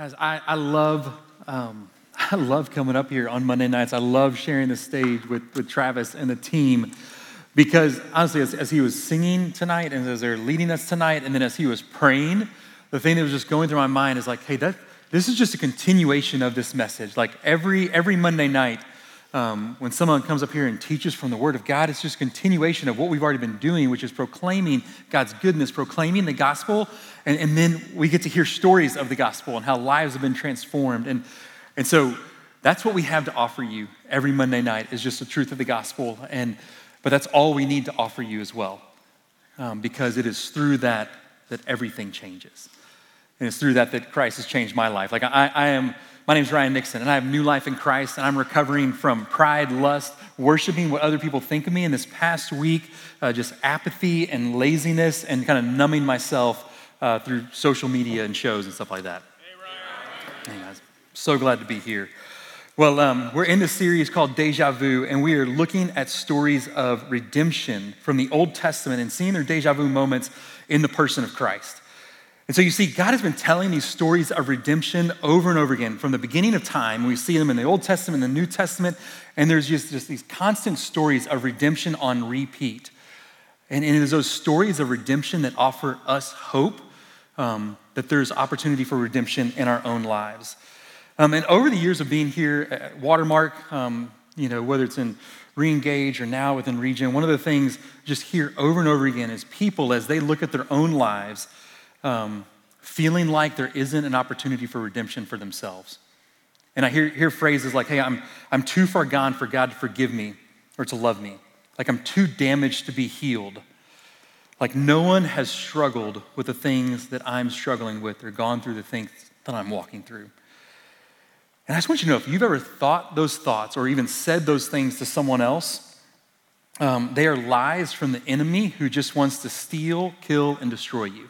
Guys, I, I love um, I love coming up here on Monday nights. I love sharing the stage with, with Travis and the team because honestly, as, as he was singing tonight and as they're leading us tonight, and then as he was praying, the thing that was just going through my mind is like, hey, that, this is just a continuation of this message. Like every every Monday night, um, when someone comes up here and teaches from the Word of God, it's just continuation of what we've already been doing, which is proclaiming God's goodness, proclaiming the gospel, and, and then we get to hear stories of the gospel and how lives have been transformed. And, and so that's what we have to offer you every Monday night is just the truth of the gospel. And, but that's all we need to offer you as well, um, because it is through that that everything changes. And it's through that that Christ has changed my life. Like I, I am my name is Ryan Nixon, and I have new life in Christ, and I'm recovering from pride, lust, worshiping what other people think of me. And this past week, uh, just apathy and laziness, and kind of numbing myself uh, through social media and shows and stuff like that. Hey, Ryan. Hey, guys. So glad to be here. Well, um, we're in this series called Deja Vu, and we are looking at stories of redemption from the Old Testament and seeing their deja vu moments in the person of Christ. And so you see, God has been telling these stories of redemption over and over again from the beginning of time. We see them in the Old Testament, in the New Testament, and there's just, just these constant stories of redemption on repeat. And it is those stories of redemption that offer us hope um, that there's opportunity for redemption in our own lives. Um, and over the years of being here at Watermark, um, you know, whether it's in Reengage or now within Regen, one of the things just hear over and over again is people as they look at their own lives um, feeling like there isn't an opportunity for redemption for themselves. And I hear, hear phrases like, hey, I'm, I'm too far gone for God to forgive me or to love me. Like I'm too damaged to be healed. Like no one has struggled with the things that I'm struggling with or gone through the things that I'm walking through. And I just want you to know if you've ever thought those thoughts or even said those things to someone else, um, they are lies from the enemy who just wants to steal, kill, and destroy you.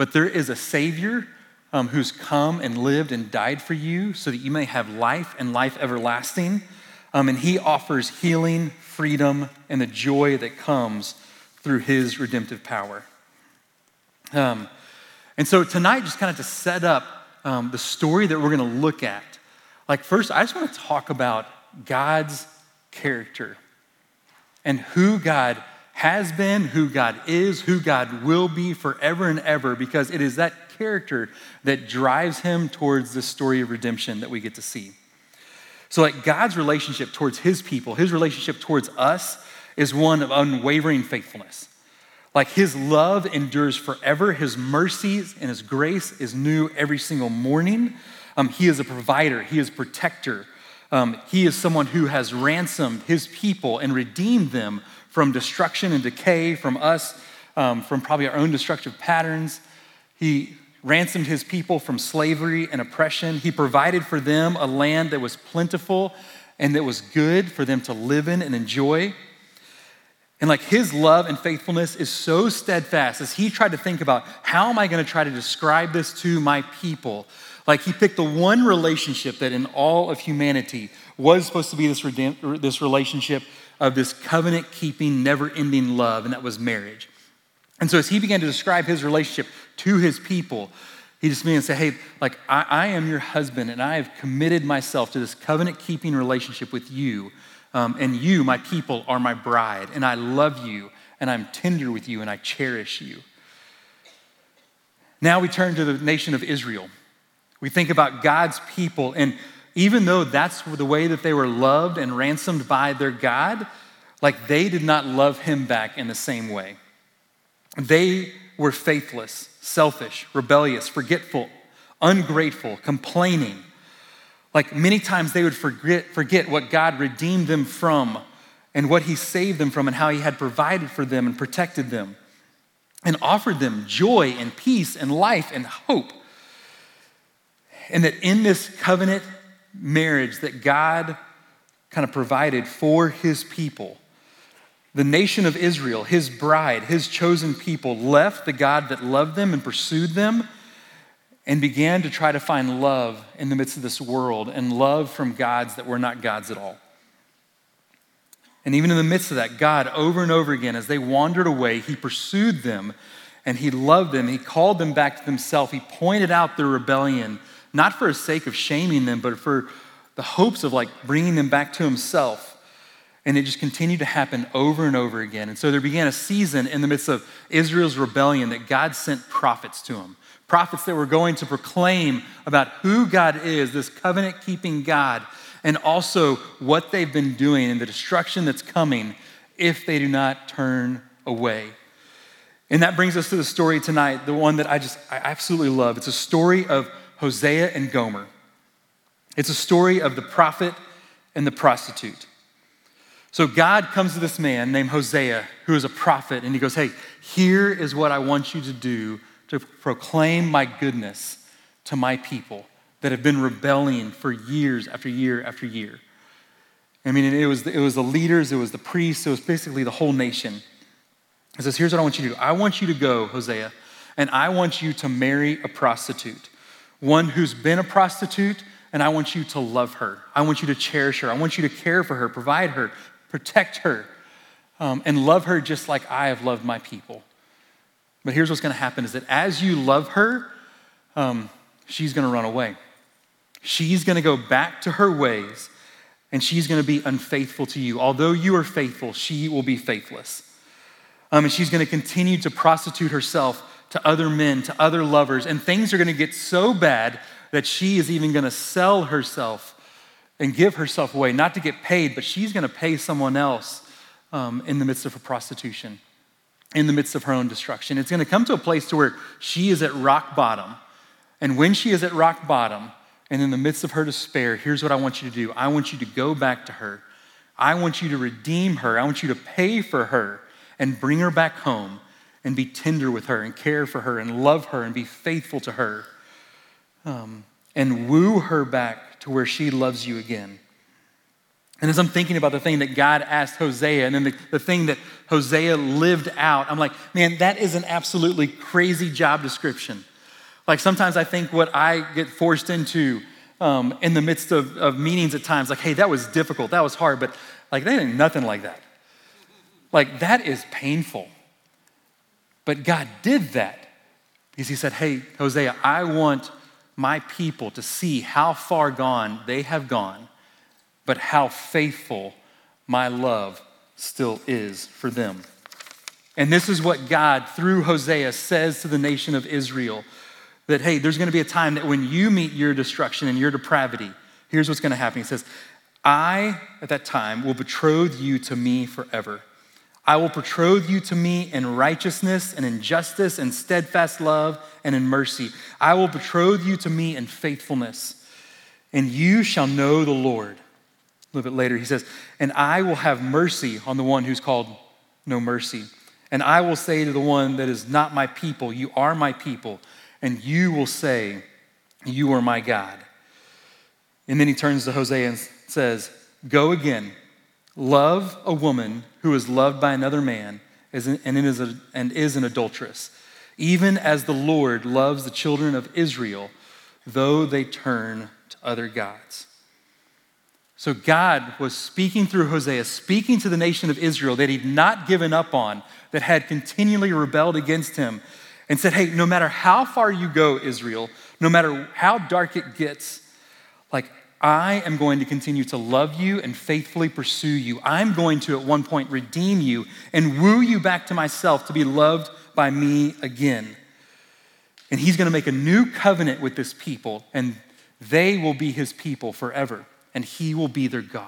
But there is a Savior um, who's come and lived and died for you so that you may have life and life everlasting. Um, and He offers healing, freedom, and the joy that comes through His redemptive power. Um, and so tonight, just kind of to set up um, the story that we're going to look at, like, first, I just want to talk about God's character and who God has been, who God is, who God will be forever and ever, because it is that character that drives him towards the story of redemption that we get to see. So, like God's relationship towards his people, his relationship towards us is one of unwavering faithfulness. Like his love endures forever, his mercies and his grace is new every single morning. Um, he is a provider, he is protector. Um, he is someone who has ransomed his people and redeemed them from destruction and decay, from us, um, from probably our own destructive patterns. He ransomed his people from slavery and oppression. He provided for them a land that was plentiful and that was good for them to live in and enjoy. And like his love and faithfulness is so steadfast as he tried to think about how am I going to try to describe this to my people? Like he picked the one relationship that in all of humanity was supposed to be this, this relationship of this covenant keeping, never ending love, and that was marriage. And so as he began to describe his relationship to his people, he just began to say, Hey, like, I, I am your husband, and I have committed myself to this covenant keeping relationship with you. Um, and you, my people, are my bride, and I love you, and I'm tender with you, and I cherish you. Now we turn to the nation of Israel. We think about God's people, and even though that's the way that they were loved and ransomed by their God, like they did not love him back in the same way. They were faithless, selfish, rebellious, forgetful, ungrateful, complaining. Like many times they would forget, forget what God redeemed them from and what he saved them from and how he had provided for them and protected them and offered them joy and peace and life and hope. And that in this covenant marriage that God kind of provided for his people. The nation of Israel, his bride, his chosen people, left the God that loved them and pursued them and began to try to find love in the midst of this world and love from gods that were not gods at all. And even in the midst of that, God, over and over again, as they wandered away, he pursued them and he loved them. He called them back to himself. He pointed out their rebellion, not for the sake of shaming them, but for the hopes of like bringing them back to himself. And it just continued to happen over and over again. And so there began a season in the midst of Israel's rebellion that God sent prophets to them. Prophets that were going to proclaim about who God is, this covenant keeping God, and also what they've been doing and the destruction that's coming if they do not turn away. And that brings us to the story tonight, the one that I just I absolutely love. It's a story of Hosea and Gomer. It's a story of the prophet and the prostitute. So God comes to this man named Hosea, who is a prophet, and he goes, Hey, here is what I want you to do to proclaim my goodness to my people that have been rebelling for years after year after year. I mean, it was, it was the leaders, it was the priests, it was basically the whole nation. He says, Here's what I want you to do I want you to go, Hosea, and I want you to marry a prostitute, one who's been a prostitute, and I want you to love her. I want you to cherish her. I want you to care for her, provide her, protect her, um, and love her just like I have loved my people. But here's what's going to happen is that as you love her, um, she's going to run away. She's going to go back to her ways, and she's going to be unfaithful to you. Although you are faithful, she will be faithless. Um, and she's going to continue to prostitute herself to other men, to other lovers, and things are going to get so bad that she is even going to sell herself and give herself away, not to get paid, but she's going to pay someone else um, in the midst of her prostitution, in the midst of her own destruction. It's going to come to a place to where she is at rock bottom. And when she is at rock bottom, and in the midst of her despair, here's what I want you to do I want you to go back to her. I want you to redeem her. I want you to pay for her and bring her back home and be tender with her and care for her and love her and be faithful to her um, and woo her back to where she loves you again. And as I'm thinking about the thing that God asked Hosea and then the, the thing that Hosea lived out, I'm like, man, that is an absolutely crazy job description. Like sometimes I think what I get forced into um, in the midst of, of meetings at times, like, hey, that was difficult, that was hard, but like, that ain't nothing like that. Like, that is painful. But God did that because He said, hey, Hosea, I want my people to see how far gone they have gone, but how faithful my love still is for them. And this is what God, through Hosea, says to the nation of Israel that, hey, there's going to be a time that when you meet your destruction and your depravity, here's what's going to happen. He says, I, at that time, will betroth you to me forever. I will betroth you to me in righteousness and in justice and steadfast love and in mercy. I will betroth you to me in faithfulness, and you shall know the Lord. A little bit later, he says, And I will have mercy on the one who's called no mercy. And I will say to the one that is not my people, You are my people. And you will say, You are my God. And then he turns to Hosea and says, Go again love a woman who is loved by another man and is, a, and is an adulteress, even as the Lord loves the children of Israel, though they turn to other gods. So God was speaking through Hosea, speaking to the nation of Israel that he'd not given up on, that had continually rebelled against him, and said, Hey, no matter how far you go, Israel, no matter how dark it gets, like I am going to continue to love you and faithfully pursue you. I'm going to, at one point, redeem you and woo you back to myself to be loved by me again. And he's going to make a new covenant with this people, and they will be his people forever, and he will be their God.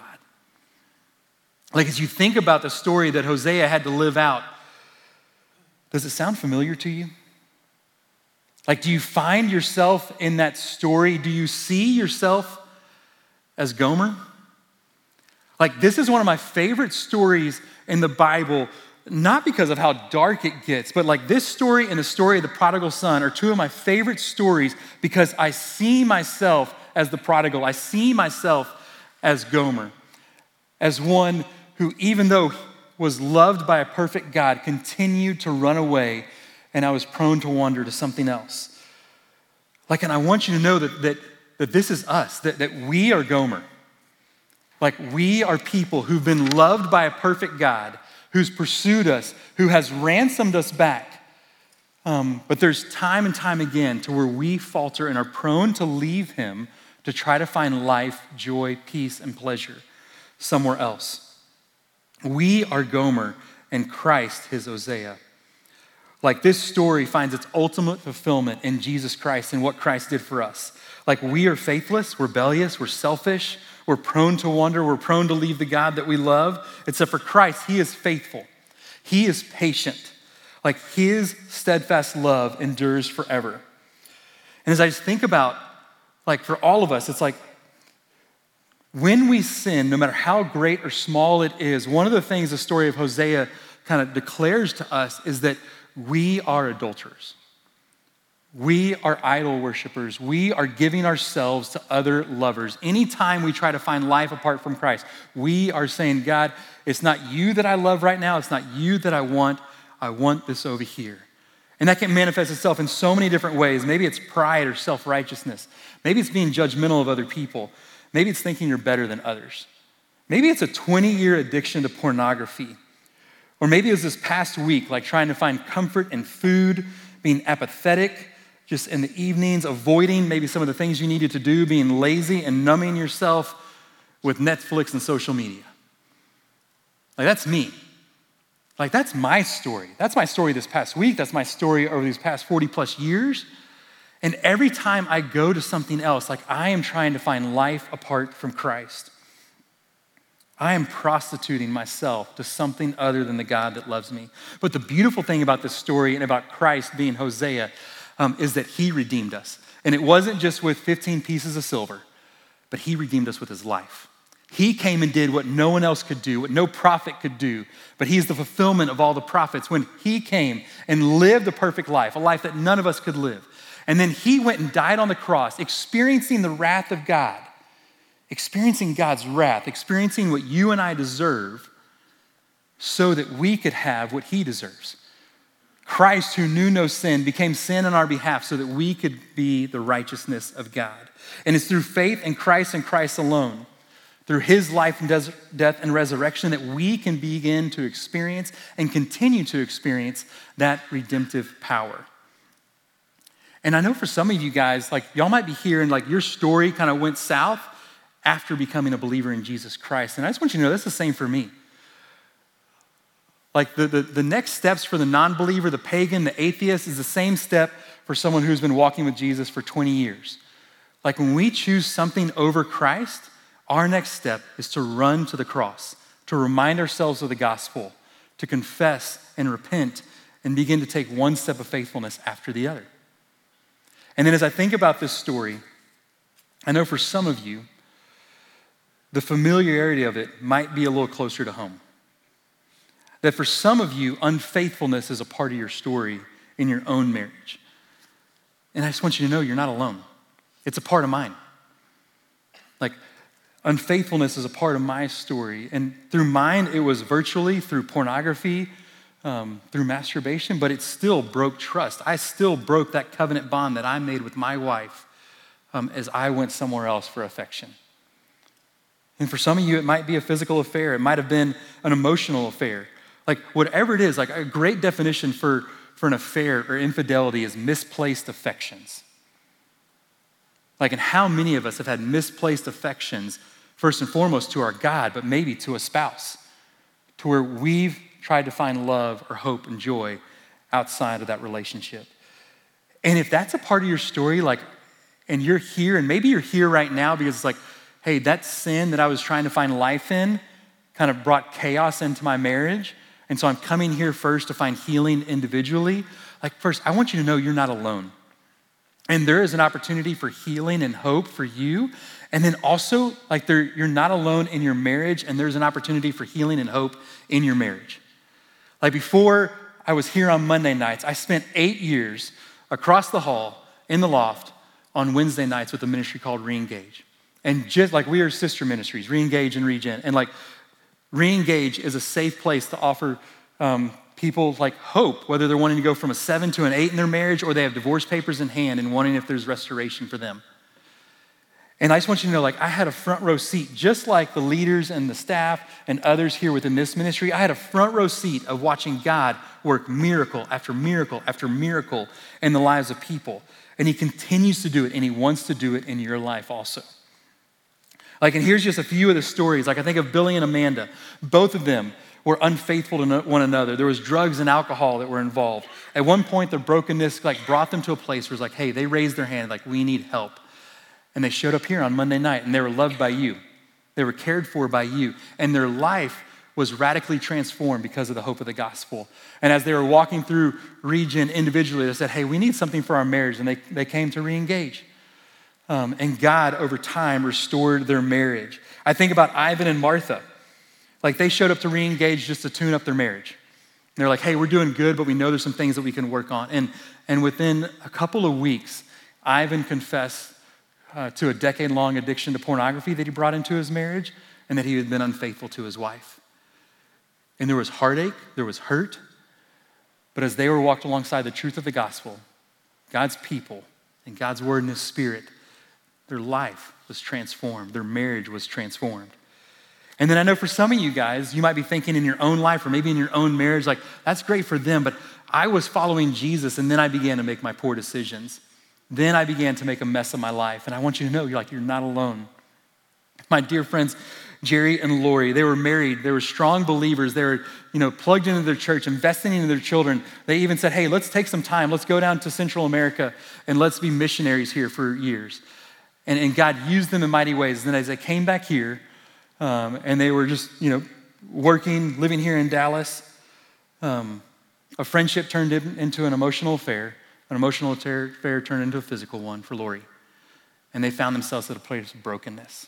Like, as you think about the story that Hosea had to live out, does it sound familiar to you? Like, do you find yourself in that story? Do you see yourself as Gomer? Like, this is one of my favorite stories in the Bible, not because of how dark it gets, but like this story and the story of the prodigal son are two of my favorite stories because I see myself as the prodigal. I see myself as Gomer, as one who, even though was loved by a perfect God, continued to run away, and I was prone to wander to something else. Like, and I want you to know that, that that this is us, that, that we are Gomer. Like we are people who've been loved by a perfect God, who's pursued us, who has ransomed us back, Um, but there's time and time again to where we falter and are prone to leave Him to try to find life, joy, peace, and pleasure somewhere else. We are Gomer and Christ his Hosea. Like this story finds its ultimate fulfillment in Jesus Christ and what Christ did for us. Like we are faithless, rebellious, we're selfish, we're prone to wander, we're prone to leave the God that we love. Except for Christ, He is faithful, He is patient. Like His steadfast love endures forever. And as I just think about, like for all of us, it's like when we sin, no matter how great or small it is, one of the things the story of Hosea kind of declares to us is that we are adulterers. We are idol worshippers. We are giving ourselves to other lovers. Anytime we try to find life apart from Christ, we are saying, God, it's not you that I love right now. It's not you that I want. I want this over here. And that can manifest itself in so many different ways. Maybe it's pride or self righteousness. Maybe it's being judgmental of other people. Maybe it's thinking you're better than others. Maybe it's a 20 year addiction to pornography. Or maybe it was this past week, like trying to find comfort in food, being apathetic, just in the evenings, avoiding maybe some of the things you needed to do, being lazy and numbing yourself with Netflix and social media. Like, that's me. Like, that's my story. That's my story this past week. That's my story over these past 40 plus years. And every time I go to something else, like I am trying to find life apart from Christ, I am prostituting myself to something other than the God that loves me. But the beautiful thing about this story and about Christ being Hosea um, is that he redeemed us. And it wasn't just with 15 pieces of silver, but he redeemed us with his life. He came and did what no one else could do, what no prophet could do, but he's the fulfillment of all the prophets when he came and lived a perfect life, a life that none of us could live. And then he went and died on the cross, experiencing the wrath of God, experiencing God's wrath, experiencing what you and I deserve, so that we could have what he deserves. Christ, who knew no sin, became sin on our behalf so that we could be the righteousness of God. And it's through faith in Christ and Christ alone, through his life and death and resurrection, that we can begin to experience and continue to experience that redemptive power. And I know for some of you guys, like y'all might be here and like your story kind of went south after becoming a believer in Jesus Christ. And I just want you to know that's the same for me. Like the, the, the next steps for the non believer, the pagan, the atheist is the same step for someone who's been walking with Jesus for 20 years. Like when we choose something over Christ, our next step is to run to the cross, to remind ourselves of the gospel, to confess and repent, and begin to take one step of faithfulness after the other. And then as I think about this story, I know for some of you, the familiarity of it might be a little closer to home. That for some of you, unfaithfulness is a part of your story in your own marriage. And I just want you to know you're not alone, it's a part of mine. Like, unfaithfulness is a part of my story. And through mine, it was virtually through pornography, um, through masturbation, but it still broke trust. I still broke that covenant bond that I made with my wife um, as I went somewhere else for affection. And for some of you, it might be a physical affair, it might have been an emotional affair. Like, whatever it is, like a great definition for, for an affair or infidelity is misplaced affections. Like, and how many of us have had misplaced affections, first and foremost to our God, but maybe to a spouse, to where we've tried to find love or hope and joy outside of that relationship. And if that's a part of your story, like, and you're here, and maybe you're here right now because it's like, hey, that sin that I was trying to find life in kind of brought chaos into my marriage. And so I'm coming here first to find healing individually. Like, first, I want you to know you're not alone. And there is an opportunity for healing and hope for you. And then also, like, there, you're not alone in your marriage, and there's an opportunity for healing and hope in your marriage. Like before I was here on Monday nights, I spent eight years across the hall in the loft on Wednesday nights with a ministry called Reengage. And just like we are sister ministries, Reengage and Regen. And like Reengage is a safe place to offer um, people like hope, whether they're wanting to go from a seven to an eight in their marriage or they have divorce papers in hand and wanting if there's restoration for them. And I just want you to know, like, I had a front row seat, just like the leaders and the staff and others here within this ministry. I had a front row seat of watching God work miracle after miracle after miracle in the lives of people. And He continues to do it, and He wants to do it in your life also. Like, and here's just a few of the stories. Like, I think of Billy and Amanda. Both of them were unfaithful to one another. There was drugs and alcohol that were involved. At one point, their brokenness like brought them to a place where it's like, hey, they raised their hand, like, we need help. And they showed up here on Monday night and they were loved by you. They were cared for by you. And their life was radically transformed because of the hope of the gospel. And as they were walking through Regen individually, they said, Hey, we need something for our marriage. And they, they came to re engage. Um, and God, over time, restored their marriage. I think about Ivan and Martha. Like they showed up to re engage just to tune up their marriage. And they're like, Hey, we're doing good, but we know there's some things that we can work on. And, and within a couple of weeks, Ivan confessed uh, to a decade long addiction to pornography that he brought into his marriage and that he had been unfaithful to his wife. And there was heartache, there was hurt. But as they were walked alongside the truth of the gospel, God's people, and God's word and his spirit, their life was transformed, their marriage was transformed. And then I know for some of you guys, you might be thinking in your own life or maybe in your own marriage, like, that's great for them, but I was following Jesus and then I began to make my poor decisions. Then I began to make a mess of my life. And I want you to know, you're like, you're not alone. My dear friends, Jerry and Lori, they were married. They were strong believers. They were, you know, plugged into their church, investing into their children. They even said, hey, let's take some time. Let's go down to Central America and let's be missionaries here for years. And, and God used them in mighty ways. And then as they came back here, um, and they were just, you know, working, living here in Dallas, um, a friendship turned into an emotional affair. An emotional affair turned into a physical one for Lori. And they found themselves at a place of brokenness.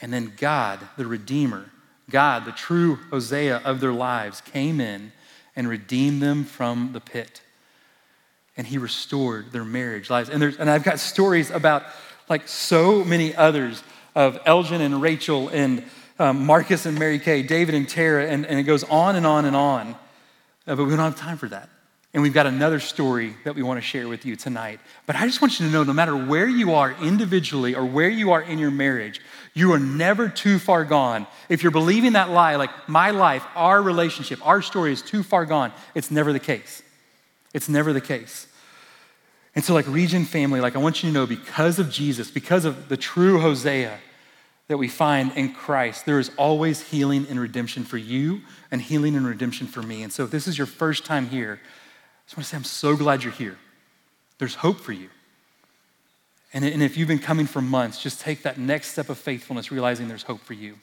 And then God, the Redeemer, God, the true Hosea of their lives, came in and redeemed them from the pit. And he restored their marriage lives. And, there's, and I've got stories about like so many others of Elgin and Rachel and um, Marcus and Mary Kay, David and Tara, and, and it goes on and on and on. Uh, but we don't have time for that. And we've got another story that we want to share with you tonight. But I just want you to know no matter where you are individually or where you are in your marriage, you are never too far gone. If you're believing that lie, like my life, our relationship, our story is too far gone, it's never the case. It's never the case. And so, like Regen family, like I want you to know because of Jesus, because of the true Hosea that we find in Christ, there is always healing and redemption for you and healing and redemption for me. And so, if this is your first time here, I just want to say, I'm so glad you're here. There's hope for you. And, and if you've been coming for months, just take that next step of faithfulness, realizing there's hope for you.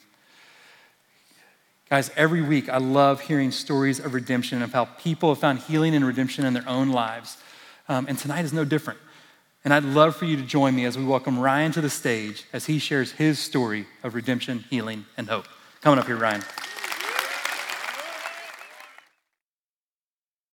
Guys, every week I love hearing stories of redemption of how people have found healing and redemption in their own lives. Um, and tonight is no different. And I'd love for you to join me as we welcome Ryan to the stage as he shares his story of redemption, healing, and hope. Coming up here, Ryan.